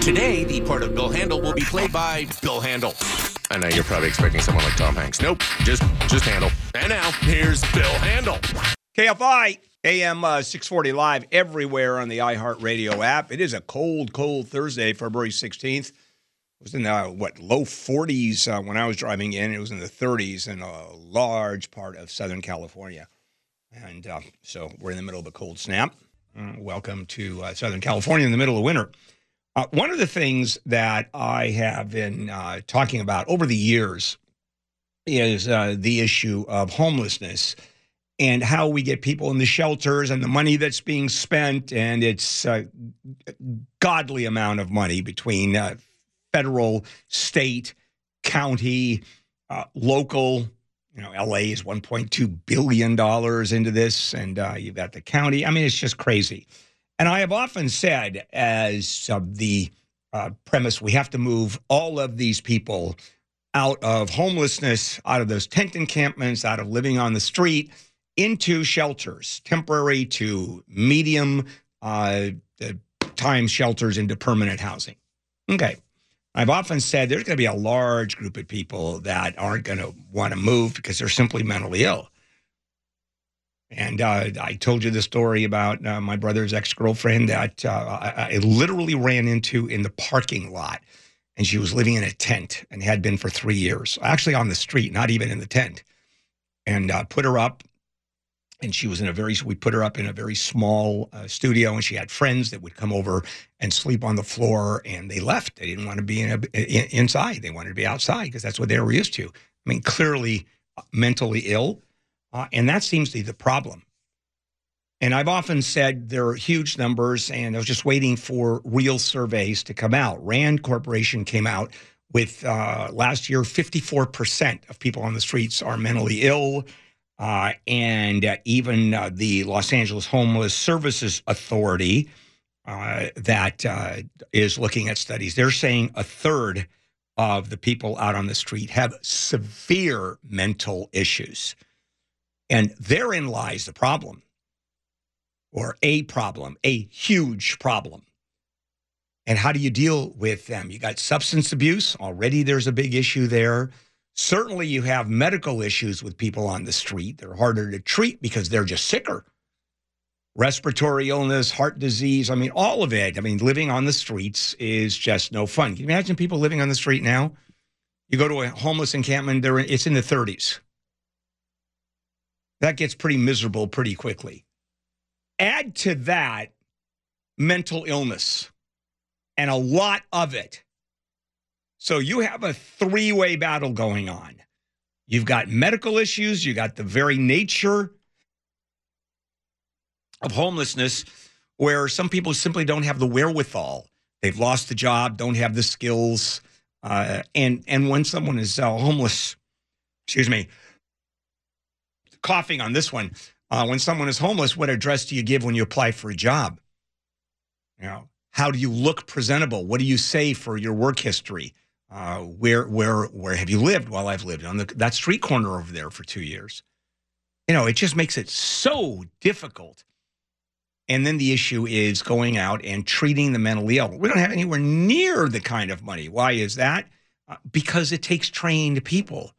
Today, the part of Bill Handel will be played by Bill Handel. I know you're probably expecting someone like Tom Hanks. Nope, just just Handel. And now here's Bill Handel. KFI AM uh, 640 live everywhere on the iHeartRadio app. It is a cold, cold Thursday, February 16th. It was in the what low 40s uh, when I was driving in. It was in the 30s in a large part of Southern California, and uh, so we're in the middle of a cold snap. Uh, welcome to uh, Southern California in the middle of winter. Uh, one of the things that I have been uh, talking about over the years is uh, the issue of homelessness and how we get people in the shelters and the money that's being spent. And it's a godly amount of money between uh, federal, state, county, uh, local. You know, LA is $1.2 billion into this, and uh, you've got the county. I mean, it's just crazy. And I have often said, as uh, the uh, premise, we have to move all of these people out of homelessness, out of those tent encampments, out of living on the street, into shelters, temporary to medium uh, time shelters into permanent housing. Okay. I've often said there's going to be a large group of people that aren't going to want to move because they're simply mentally ill. And uh, I told you the story about uh, my brother's ex girlfriend that uh, I, I, literally ran into in the parking lot. And she was living in a tent and had been for three years, actually on the street, not even in the tent. And uh, put her up. And she was in a very, we put her up in a very small uh, studio. And she had friends that would come over and sleep on the floor. And they left. They didn't want to be in, a, in inside, they wanted to be outside because that's what they were used to. I mean, clearly uh, mentally ill uh, and that seems to be the problem. And I've often said there are huge numbers, and I was just waiting for real surveys to come out. RAND Corporation came out with uh, last year 54% of people on the streets are mentally ill. Uh, and uh, even uh, the Los Angeles Homeless Services Authority, uh, that uh, is looking at studies, they're saying a third of the people out on the street have severe mental issues. And therein lies the problem, or a problem, a huge problem. And how do you deal with them? You got substance abuse. Already there's a big issue there. Certainly, you have medical issues with people on the street. They're harder to treat because they're just sicker. Respiratory illness, heart disease. I mean, all of it. I mean, living on the streets is just no fun. Can you imagine people living on the street now? You go to a homeless encampment, they're in, it's in the 30s that gets pretty miserable pretty quickly. Add to that mental illness and a lot of it. So you have a three way battle going on. You've got medical issues, you got the very nature of homelessness, where some people simply don't have the wherewithal. They've lost the job, don't have the skills. Uh, and, and when someone is uh, homeless, excuse me, coughing on this one. Uh, when someone is homeless, what address do you give when you apply for a job? You know, how do you look presentable? What do you say for your work history? Uh, where where where have you lived? While I've lived on the, that street corner over there for two years. You know, it just makes it so difficult. And then the issue is going out and treating the mentally ill. We don't have anywhere near the kind of money. Why is that? Uh, because it takes trained people.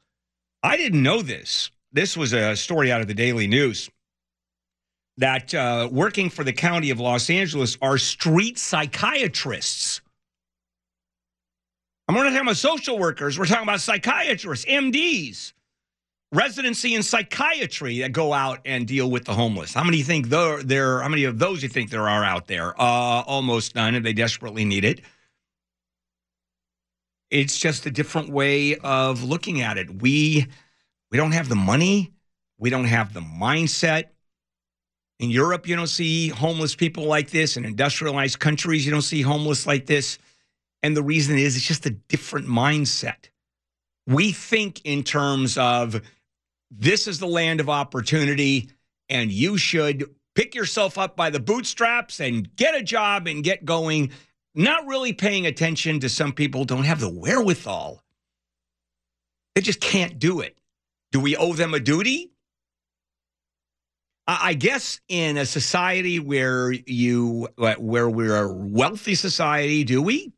I didn't know this this was a story out of the Daily News that uh, working for the county of Los Angeles are street psychiatrists. I'm not talking about social workers. We're talking about psychiatrists, MDs, residency in psychiatry that go out and deal with the homeless. How many think there, there? How many of those you think there are out there? Uh, almost none, and they desperately need it. It's just a different way of looking at it. We we don't have the money. We don't have the mindset. In Europe, you don't see homeless people like this. In industrialized countries, you don't see homeless like this. And the reason is it's just a different mindset. We think in terms of this is the land of opportunity, and you should pick yourself up by the bootstraps and get a job and get going, not really paying attention to some people don't have the wherewithal. They just can't do it. Do we owe them a duty? I guess in a society where you where we're a wealthy society, do we?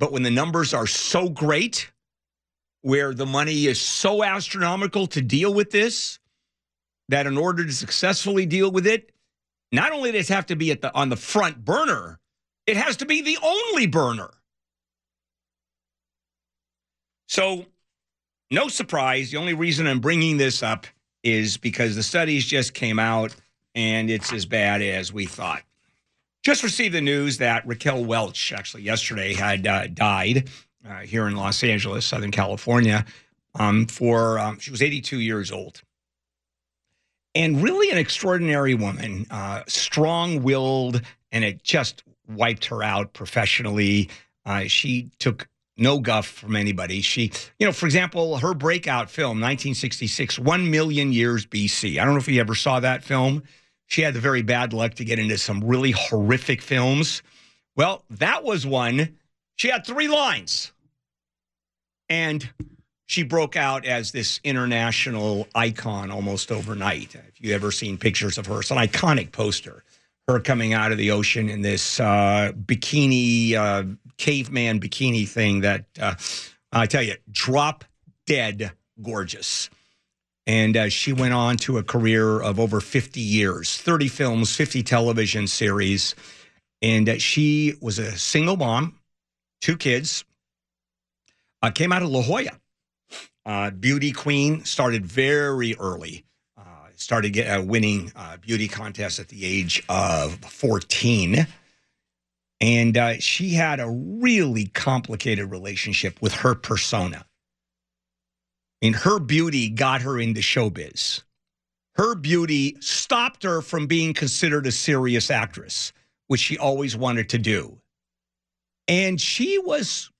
But when the numbers are so great, where the money is so astronomical to deal with this, that in order to successfully deal with it, not only does it have to be at the on the front burner, it has to be the only burner. So, no surprise. The only reason I'm bringing this up is because the studies just came out and it's as bad as we thought. Just received the news that Raquel Welch, actually yesterday, had uh, died uh, here in Los Angeles, Southern California. Um, for um, she was 82 years old, and really an extraordinary woman, uh, strong-willed, and it just wiped her out professionally. Uh, she took no guff from anybody. She, you know, for example, her breakout film, 1966, One Million Years BC. I don't know if you ever saw that film. She had the very bad luck to get into some really horrific films. Well, that was one. She had three lines. And she broke out as this international icon almost overnight. If you ever seen pictures of her, it's an iconic poster. Her coming out of the ocean in this uh, bikini, uh, caveman bikini thing that uh, I tell you, drop dead gorgeous. And uh, she went on to a career of over 50 years 30 films, 50 television series. And uh, she was a single mom, two kids, uh, came out of La Jolla. Uh, beauty queen started very early. Uh, started get, uh, winning beauty contests at the age of 14. And she had a really complicated relationship with her persona. Mean, her beauty got her into showbiz. Her beauty stopped her from being considered a serious actress, which she always wanted to do. And she was,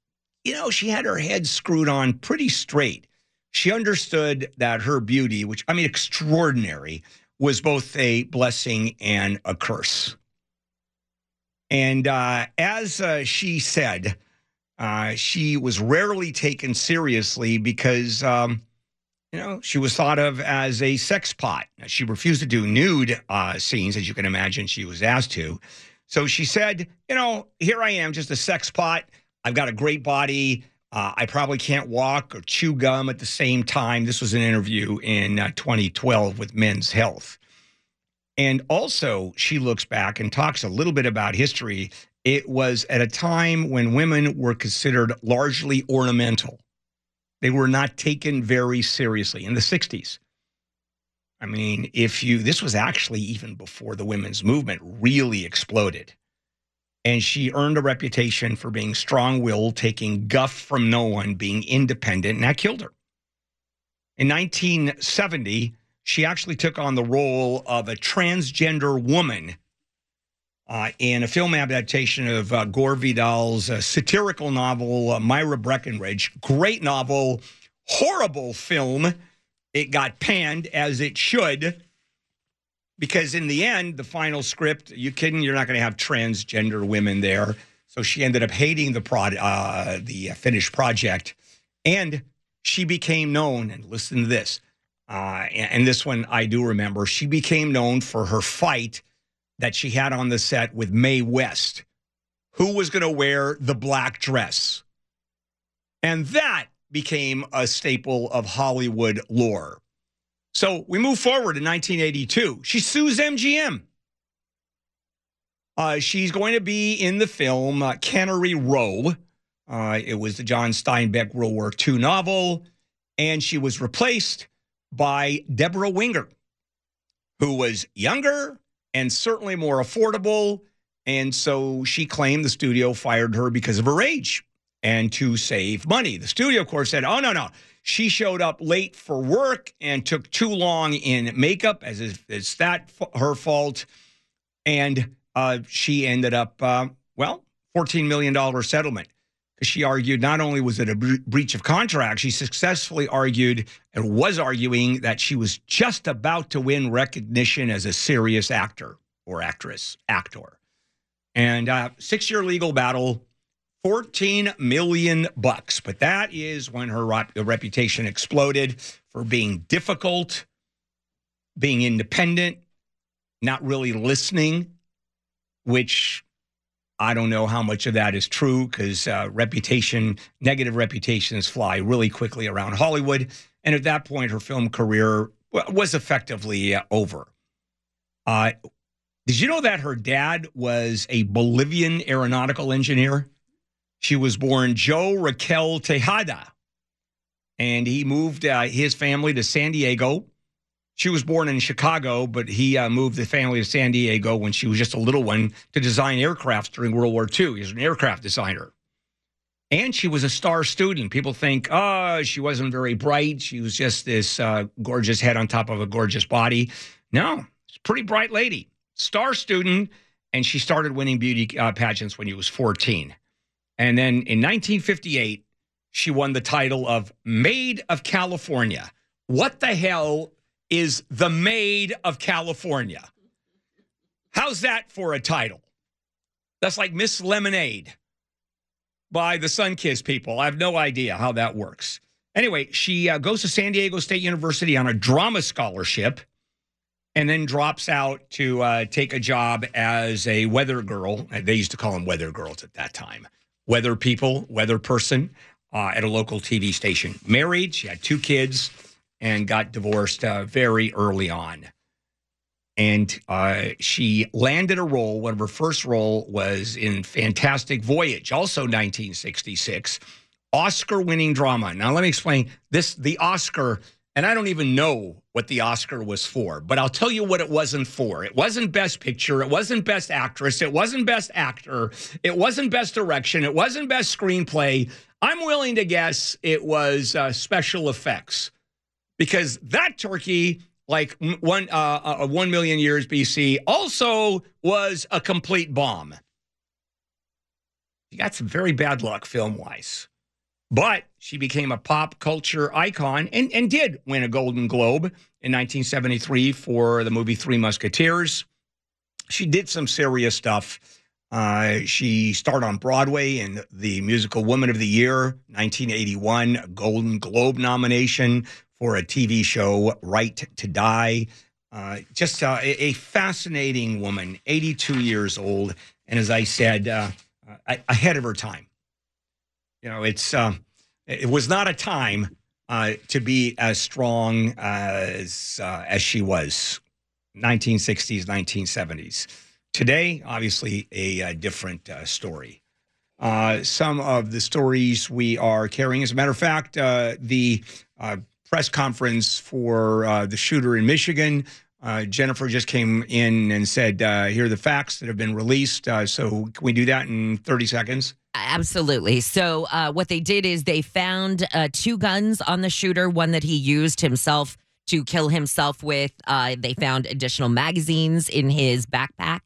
you know, she had her head screwed on pretty straight. She understood that her beauty, which I mean, extraordinary, was both a blessing and a curse. And uh, as uh, she said, uh, she was rarely taken seriously because, um, you know, she was thought of as a sex pot. She refused to do nude uh, scenes, as you can imagine, she was asked to. So she said, you know, here I am, just a sex pot. I've got a great body. Uh, I probably can't walk or chew gum at the same time. This was an interview in uh, 2012 with Men's Health. And also, she looks back and talks a little bit about history it was at a time when women were considered largely ornamental. They were not taken very seriously in the 60s. I mean, if you, this was actually even before the women's movement really exploded. And she earned a reputation for being strong willed, taking guff from no one, being independent, and that killed her. In 1970, she actually took on the role of a transgender woman uh, in a film adaptation of uh, Gore Vidal's uh, satirical novel, uh, Myra Breckinridge. Great novel, horrible film. It got panned as it should, because in the end, the final script, you kidding? You're not going to have transgender women there. So she ended up hating the prod, uh, the finished project, and she became known. And listen to this, uh, and this one I do remember. She became known for her fight that she had on the set with Mae West, who was going to wear the black dress. And that became a staple of Hollywood lore. So we move forward in 1982. She sues MGM. Uh, she's going to be in the film uh, Cannery Row. Uh, it was the John Steinbeck World War II novel, and she was replaced by Debra Winger, who was younger, and certainly more affordable. And so she claimed the studio fired her because of her age and to save money. The studio, of course, said, oh, no, no. she showed up late for work and took too long in makeup, as if it's that her fault? And uh, she ended up, uh, well, $14 million settlement. She argued not only was it a bre- breach of contract, she successfully argued and was arguing that she was just about to win recognition as a serious actor or actress, actor. And uh, six year legal battle, 14 million bucks. But that is when her rep- reputation exploded for being difficult, being independent, not really listening, which I don't know how much of that is true because uh, reputation, negative reputations fly really quickly around Hollywood. And at that point, her film career was effectively uh, over. Uh, did you know that her dad was a Bolivian aeronautical engineer? She was born Jo Raquel Tejada, and he moved uh, his family to San Diego. She was born in Chicago, but he uh, moved the family to San Diego when she was just a little one to design aircrafts during World War II. He was an aircraft designer. And she was a star student. People think, oh, she wasn't very bright. She was just this uh, gorgeous head on top of a gorgeous body. No, she's a pretty bright lady. Star student. And she started winning beauty uh, pageants when she was 14. And then in 1958, she won the title of Maid of California. What the hell is the Maid of California? How's that for a title? That's like Miss Lemonade by the Sunkist people. I have no idea how that works. Anyway, she uh, goes to San Diego State University on a drama scholarship and then drops out to uh, take a job as a weather girl. They used to call them weather girls at that time. Weather people, weather person uh, at a local TV station. Married, she had two kids, and got divorced uh, very early on. And uh, she landed a role. One of her first role was in Fantastic Voyage, also 1966, Oscar-winning drama. Now let me explain this: the Oscar, and I don't even know what the Oscar was for, but I'll tell you what it wasn't for. It wasn't Best Picture. It wasn't Best Actress. It wasn't Best Actor. It wasn't Best Direction. It wasn't Best Screenplay. I'm willing to guess it was uh, special effects because that turkey, like one uh, uh, one million years BC, also was a complete bomb. She got some very bad luck film wise, but she became a pop culture icon and and did win a Golden Globe in 1973 for the movie Three Musketeers. She did some serious stuff. Uh, she starred on Broadway in the musical Woman of the Year, 1981, Golden Globe nomination for a TV show, Right to Die. Uh, just uh, a, fascinating woman, 82 years old, and as I said, uh, ahead of her time. You know, it's um, it was not a time uh, to be as strong as uh, as she was, 1960s, 1970s. Today, obviously, a, a different story. some of the stories we are carrying, as a matter of fact, the press conference for uh, the shooter in Michigan. Uh, Jennifer just came in and said, uh, "Here are the facts that have been released." Uh, so, can we do that in thirty seconds? Absolutely. So, uh, what they did is they found uh, two guns on the shooter. One that he used himself to kill himself with. they found additional magazines in his backpack.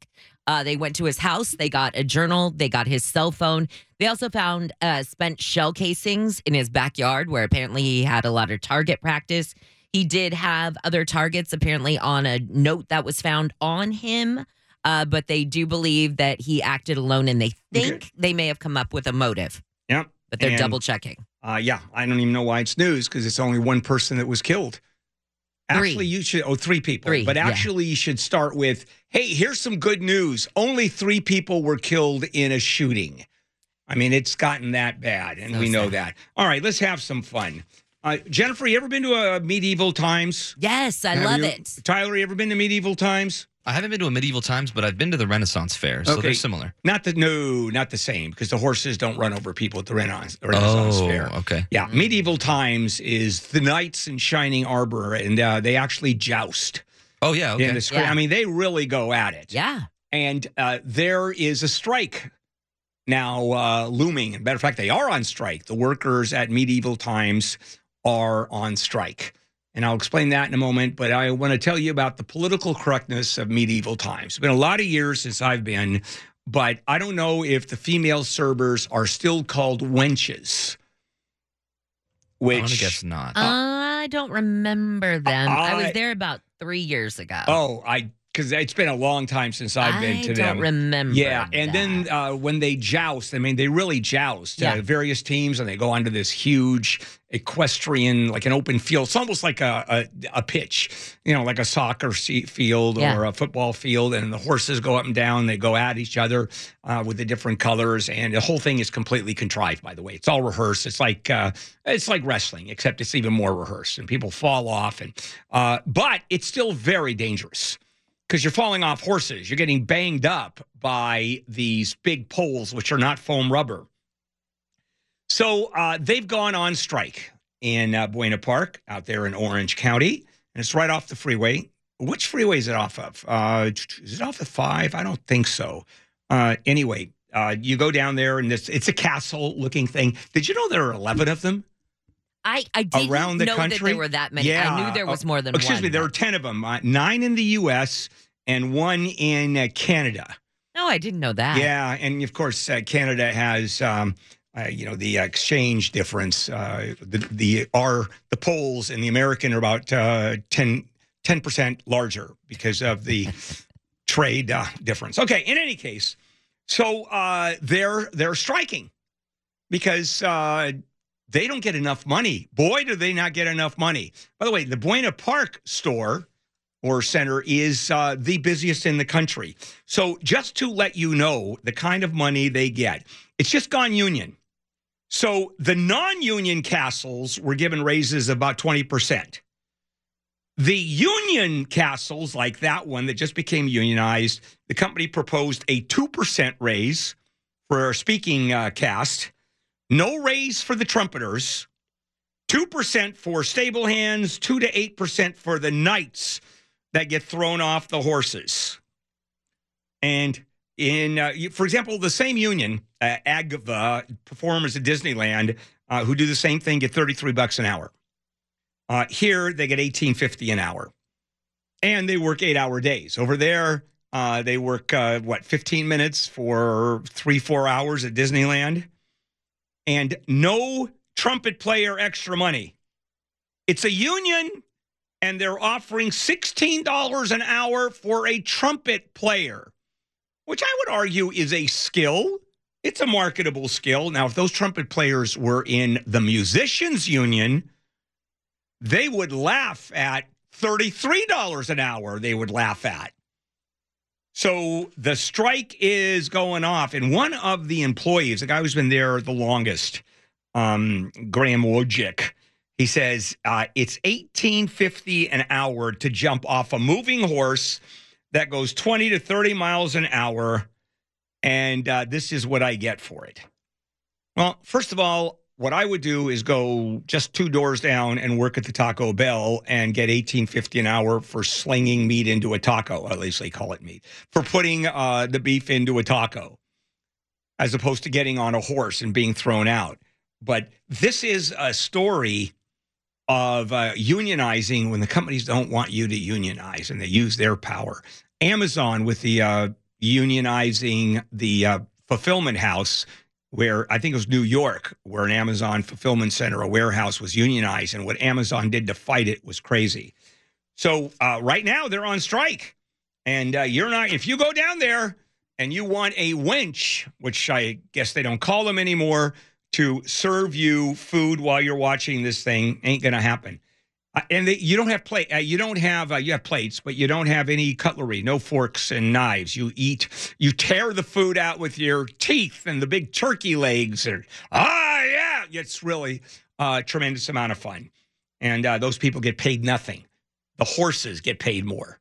Uh, they went to his house. They got a journal. They got his cell phone. They also found uh, spent shell casings in his backyard, where apparently he had a lot of target practice. He did have other targets, apparently, on a note that was found on him. Uh, but they do believe that he acted alone, and they think okay. they may have come up with a motive. Yep. But they're and, double checking. Uh, yeah, I don't even know why it's news because it's only one person that was killed. Actually, three. you should. Oh, three people. Three, but actually, yeah. you should start with, "Hey, here's some good news. Only three people were killed in a shooting." I mean, it's gotten that bad, and so we know sad. that. All right, let's have some fun. Uh, Jennifer, you ever been to a medieval times? Yes, I have love you? it. Tyler, you ever been to medieval times? I haven't been to a medieval times, but I've been to the Renaissance fair, so okay. they're similar. Not the no, not the same because the horses don't run over people at the Renaissance, Renaissance oh, fair. Okay, yeah, medieval times is the knights in shining armor, and uh, they actually joust. Oh yeah, okay. Yeah. I mean, they really go at it. Yeah, and uh, there is a strike now uh, looming. Matter of fact, they are on strike. The workers at medieval times are on strike. And I'll explain that in a moment. But I want to tell you about the political correctness of medieval times. It's been a lot of years since I've been, but I don't know if the female servers are still called wenches. Which I guess not. I don't remember them. I, was there about three years ago. Oh, I because it's been a long time since I've been I to don't them. remember. Yeah, and then uh, when they joust, I mean, they really joust Yeah. uh, various teams, and they go onto this huge equestrian, like an open field. It's almost like a a, a pitch, you know, like a soccer field Yeah. or a football field, and the horses go up and down. They go at each other uh, with the different colors, and the whole thing is completely contrived. By the way, it's all rehearsed. It's like uh, it's like wrestling, except it's even more rehearsed, and people fall off, and uh, but it's still very dangerous because you're falling off horses. You're getting banged up by these big poles, which are not foam rubber. So uh, they've gone on strike in uh, Buena Park out there in Orange County, and it's right off the freeway. Which freeway is it off of? Uh, is it off the five? I don't think so. Uh, anyway, uh, you go down there, and this, it's a castle-looking thing. Did you know there are eleven of them? I, I didn't around the know that country? there were that many. I knew there was uh, more than Excuse one. me, there are but- 10 of them, uh, nine in the U.S. and one in uh, Canada. No, I didn't know that. Yeah, and of course, uh, Canada has, um, uh, you know, the exchange difference. Uh, the the our the polls and the American are about uh, 10 percent larger because of the trade uh, difference. Okay, in any case, so uh, they're they're striking because uh, they don't get enough money. Boy, do they not get enough money. By the way, the Buena Park store or center is uh, the busiest in the country. So just to let you know the kind of money they get, it's just gone union. So the non-union castles were given raises about 20%. The union castles, like that one that just became unionized, the company proposed a 2% raise for our speaking uh, cast, no raise for the trumpeters, 2% for stable hands, 2 to 8% for the knights that get thrown off the horses. And in, uh, for example, the same union, uh, AGVA performers at Disneyland, uh, who do the same thing, get 33 bucks an hour. Uh, here, they get 18.50 an hour. And they work eight hour days. Over there, uh, they work, uh, what, 15 minutes for three, four hours at Disneyland? And no trumpet player extra money. It's a union and they're offering $16 an hour for a trumpet player, which I would argue is a skill. It's a marketable skill. Now, if those trumpet players were in the musicians union, they would laugh at $33 an hour, they would laugh at. So the strike is going off. And one of the employees, the guy who's been there the longest, um, Graham Wojcik, he says uh, it's eighteen fifty an hour to jump off a moving horse that goes twenty to thirty miles an hour, and uh, this is what I get for it. Well, first of all, what I would do is go just two doors down and work at the Taco Bell and get eighteen fifty an hour for slinging meat into a taco. At least they call it meat for putting uh, the beef into a taco, as opposed to getting on a horse and being thrown out. But this is a story of uh, unionizing when the companies don't want you to unionize and they use their power. Amazon with the uh, unionizing the uh, fulfillment house, where I think it was New York, where an Amazon fulfillment center, a warehouse was unionized, and what Amazon did to fight it was crazy. So uh, right now they're on strike, and uh, you're not. If you go down there and you want a wench, which I guess they don't call them anymore, to serve you food while you're watching this thing, ain't gonna happen. And they, you don't have plate. Uh, you don't have. Uh, you have plates, but you don't have any cutlery. No forks and knives. You eat. You tear the food out with your teeth and the big turkey legs. And ah, yeah, it's really a tremendous amount of fun. And uh, those people get paid nothing. The horses get paid more.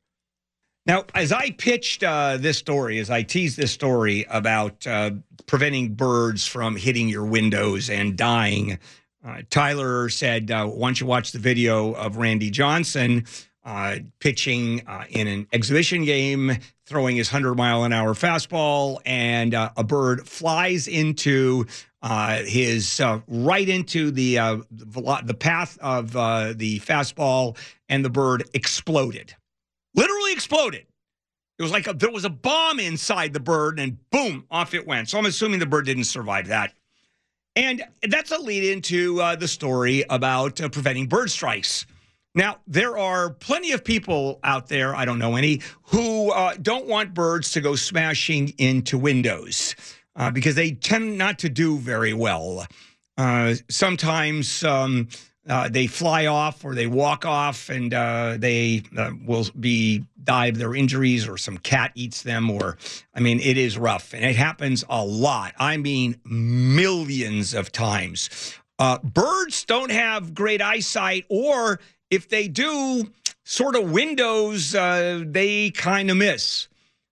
Now, as I pitched uh, this story, as I teased this story about uh, preventing birds from hitting your windows and dying, uh, Tyler said, uh, "Why don't you watch the video of Randy Johnson uh, pitching uh, in an exhibition game, throwing his 100 mile an hour fastball, and uh, a bird flies into uh, his right into the the, the path of the fastball, and the bird exploded, literally exploded. It was like a, there was a bomb inside the bird, and boom, off it went. So I'm assuming the bird didn't survive that. And that's a lead into the story about preventing bird strikes. Now, there are plenty of people out there, I don't know any, who uh, don't want birds to go smashing into windows uh, because they tend not to do very well. Uh, sometimes um, uh, they fly off or they walk off and uh, they uh, will be die of their injuries or some cat eats them or i mean it is rough and it happens a lot i mean millions of times uh, birds don't have great eyesight or if they do, sort of windows uh, they kind of miss.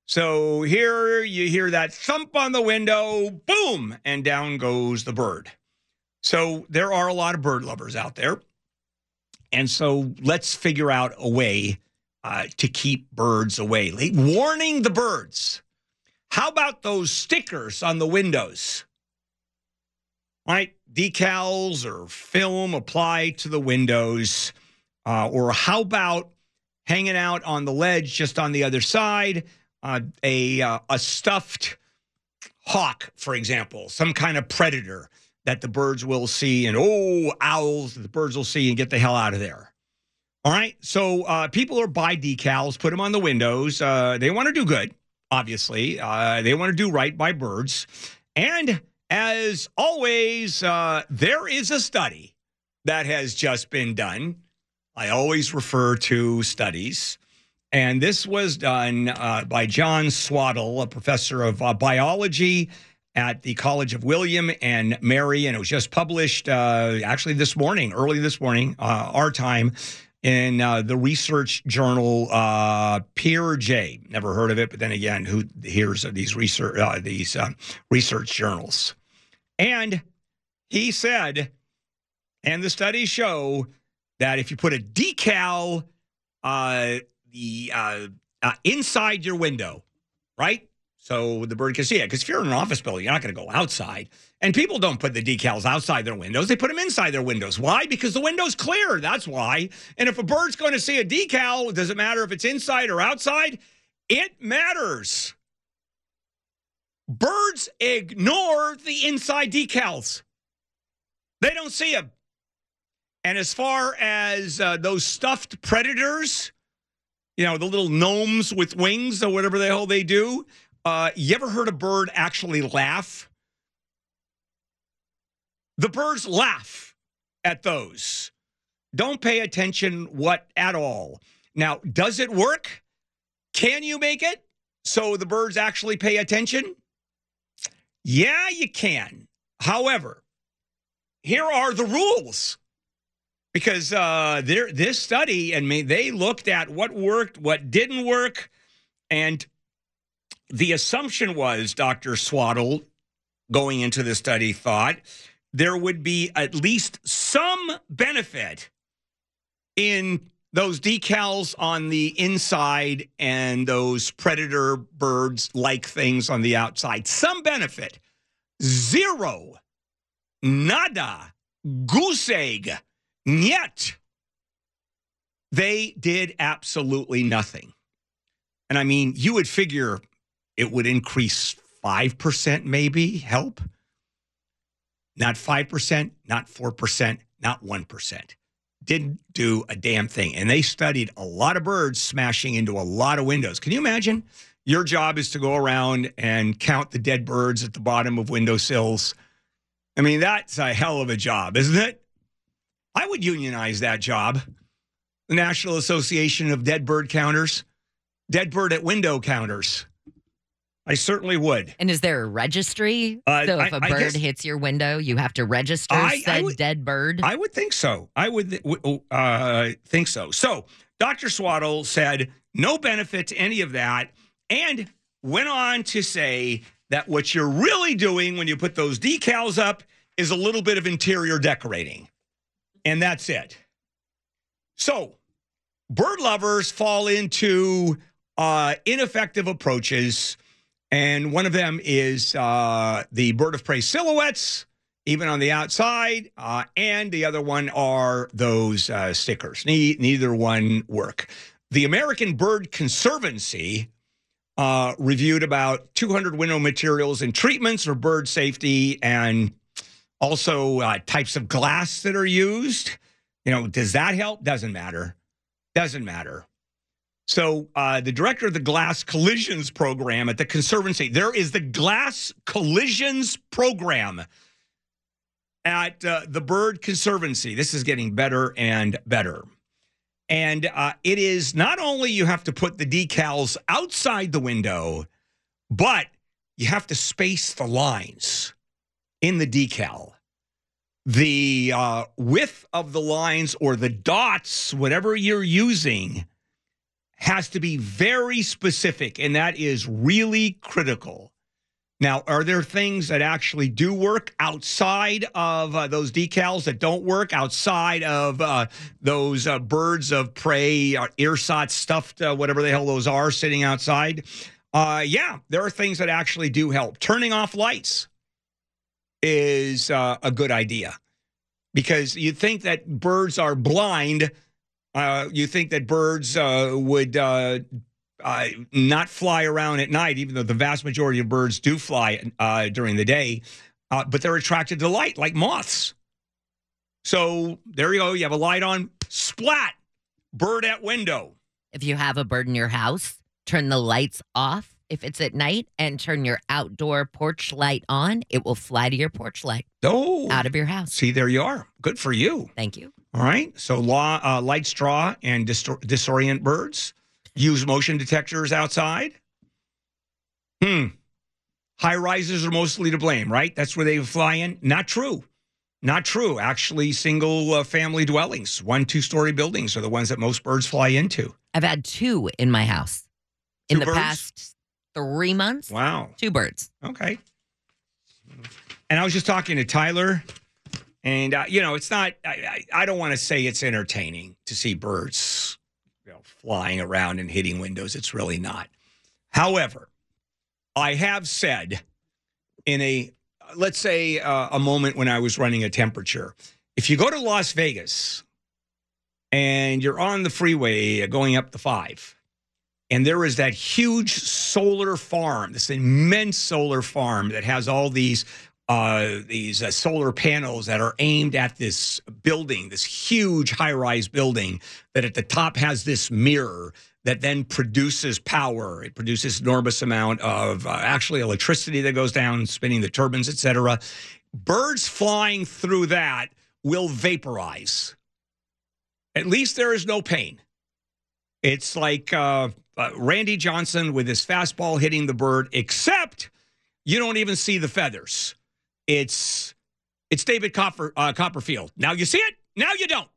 So here you hear that thump on the window, boom, and down goes the bird. So there are a lot of bird lovers out there. And so let's figure out a way uh, to keep birds away. Warning the birds. How about those stickers on the windows? Right? Decals or film applied to the windows. Uh, or how about hanging out on the ledge just on the other side? Uh, a, uh, a stuffed hawk, for example, some kind of predator that the birds will see, and oh, owls the birds will see and get the hell out of there. All right. So uh, people are buy decals, put them on the windows. Uh, they want to do good, obviously. Uh, they want to do right by birds. And as always, uh, there is a study that has just been done I always refer to studies. And this was done uh, by John Swaddle, a professor of uh, biology at the College of William and Mary. And it was just published uh, actually this morning, early this morning, uh, our time, in uh, the research journal uh, PeerJ. Never heard of it, but then again, who hears of these research, these research journals? And he said, and the studies show that if you put a decal uh, the uh, uh, inside your window, right? So the bird can see it. Because if you're in an office building, you're not going to go outside. And people don't put the decals outside their windows; they put them inside their windows. Why? Because the window's clear. That's why. And if a bird's going to see a decal, does it matter if it's inside or outside? It matters. Birds ignore the inside decals. They don't see them. And as far as uh, those stuffed predators, you know, the little gnomes with wings or whatever the hell they do, uh, you ever heard a bird actually laugh? The birds laugh at those. Don't pay attention what at all. Now, does it work? Can you make it so the birds actually pay attention? Yeah, you can. However, here are the rules because uh, this study and they looked at what worked, what didn't work, and the assumption was Dr. Swaddle, going into the study, thought there would be at least some benefit in those decals on the inside and those predator birds like things on the outside. Some benefit. Zero. Nada. Goose egg Yet, they did absolutely nothing. And I mean, you would figure it would increase 5% maybe help. Not 5%, not 4%, not 1%. Didn't do a damn thing. And they studied a lot of birds smashing into a lot of windows. Can you imagine? Your job is to go around and count the dead birds at the bottom of windowsills. I mean, that's a hell of a job, isn't it? I would unionize that job. The National Association of Dead Bird Counters, Dead Bird at Window Counters. I certainly would. And is there a registry? Uh, so if I, a bird guess, hits your window, you have to register I, said I would, dead bird? I would think so. I would uh, think so. So Dr. Swaddle said no benefit to any of that and went on to say that what you're really doing when you put those decals up is a little bit of interior decorating and that's it. So, bird lovers fall into uh, ineffective approaches, and one of them is uh, the bird of prey silhouettes, even on the outside, uh, and the other one are those uh, stickers. Ne- neither one work. The American Bird Conservancy uh, reviewed about 200 window materials and treatments for bird safety and also uh, types of glass that are used. You know, does that help? Doesn't matter. Doesn't matter. So, uh, the director of the Glass Collisions Program at the Conservancy, there is the Glass Collisions Program at uh, the Bird Conservancy. This is getting better and better. And uh, it is not only you have to put the decals outside the window, but you have to space the lines in the decal. The uh, width of the lines or the dots, whatever you're using, has to be very specific, and that is really critical. Now, are there things that actually do work outside of uh, those decals that don't work outside of uh, those uh, birds of prey, uh, ersatz stuffed, uh, whatever the hell those are, sitting outside? Uh, yeah, there are things that actually do help. Turning off lights is a good idea because you think that birds are blind. You think that birds would uh, not fly around at night, even though the vast majority of birds do fly uh, during the day, uh, but they're attracted to light like moths. So there you go. You have a light on, splat, bird at window. If you have a bird in your house, turn the lights off if it's at night and turn your outdoor porch light on. It will fly to your porch light. Oh, out of your house. See, there you are. Good for you. Thank you. All right. So, law, uh, light straw and disorient birds use motion detectors outside. Hmm. High rises are mostly to blame, right? That's where they fly in. Not true. Not true. Actually, single uh, family dwellings, one, two story buildings are the ones that most birds fly into. I've had two in my house two in the birds? past three months. Wow. Two birds. Okay. And I was just talking to Tyler, and, uh, you know, it's not, I, I, don't want to say it's entertaining to see birds you know, flying around and hitting windows. It's really not. However, I have said in a, let's say, uh, a moment when I was running a temperature, if you go to Las Vegas and you're on the freeway going up the five, and there is that huge solar farm, this immense solar farm that has all these uh, these uh, solar panels that are aimed at this building, this huge high rise building that at the top has this mirror that then produces power. It produces enormous amount of uh, actually electricity that goes down, spinning the turbines, etc. Birds flying through that will vaporize. At least there is no pain. It's like uh, uh, Randy Johnson with his fastball hitting the bird, except you don't even see the feathers. It's it's David Copper, uh, Copperfield. Now you see it. Now you don't.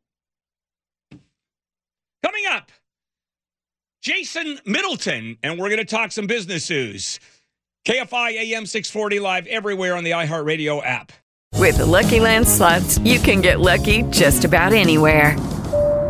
Coming up, Jason Middleton, and we're going to talk some business news. KFI AM 640 live everywhere on the iHeartRadio app. With the Lucky Land slots, you can get lucky just about anywhere.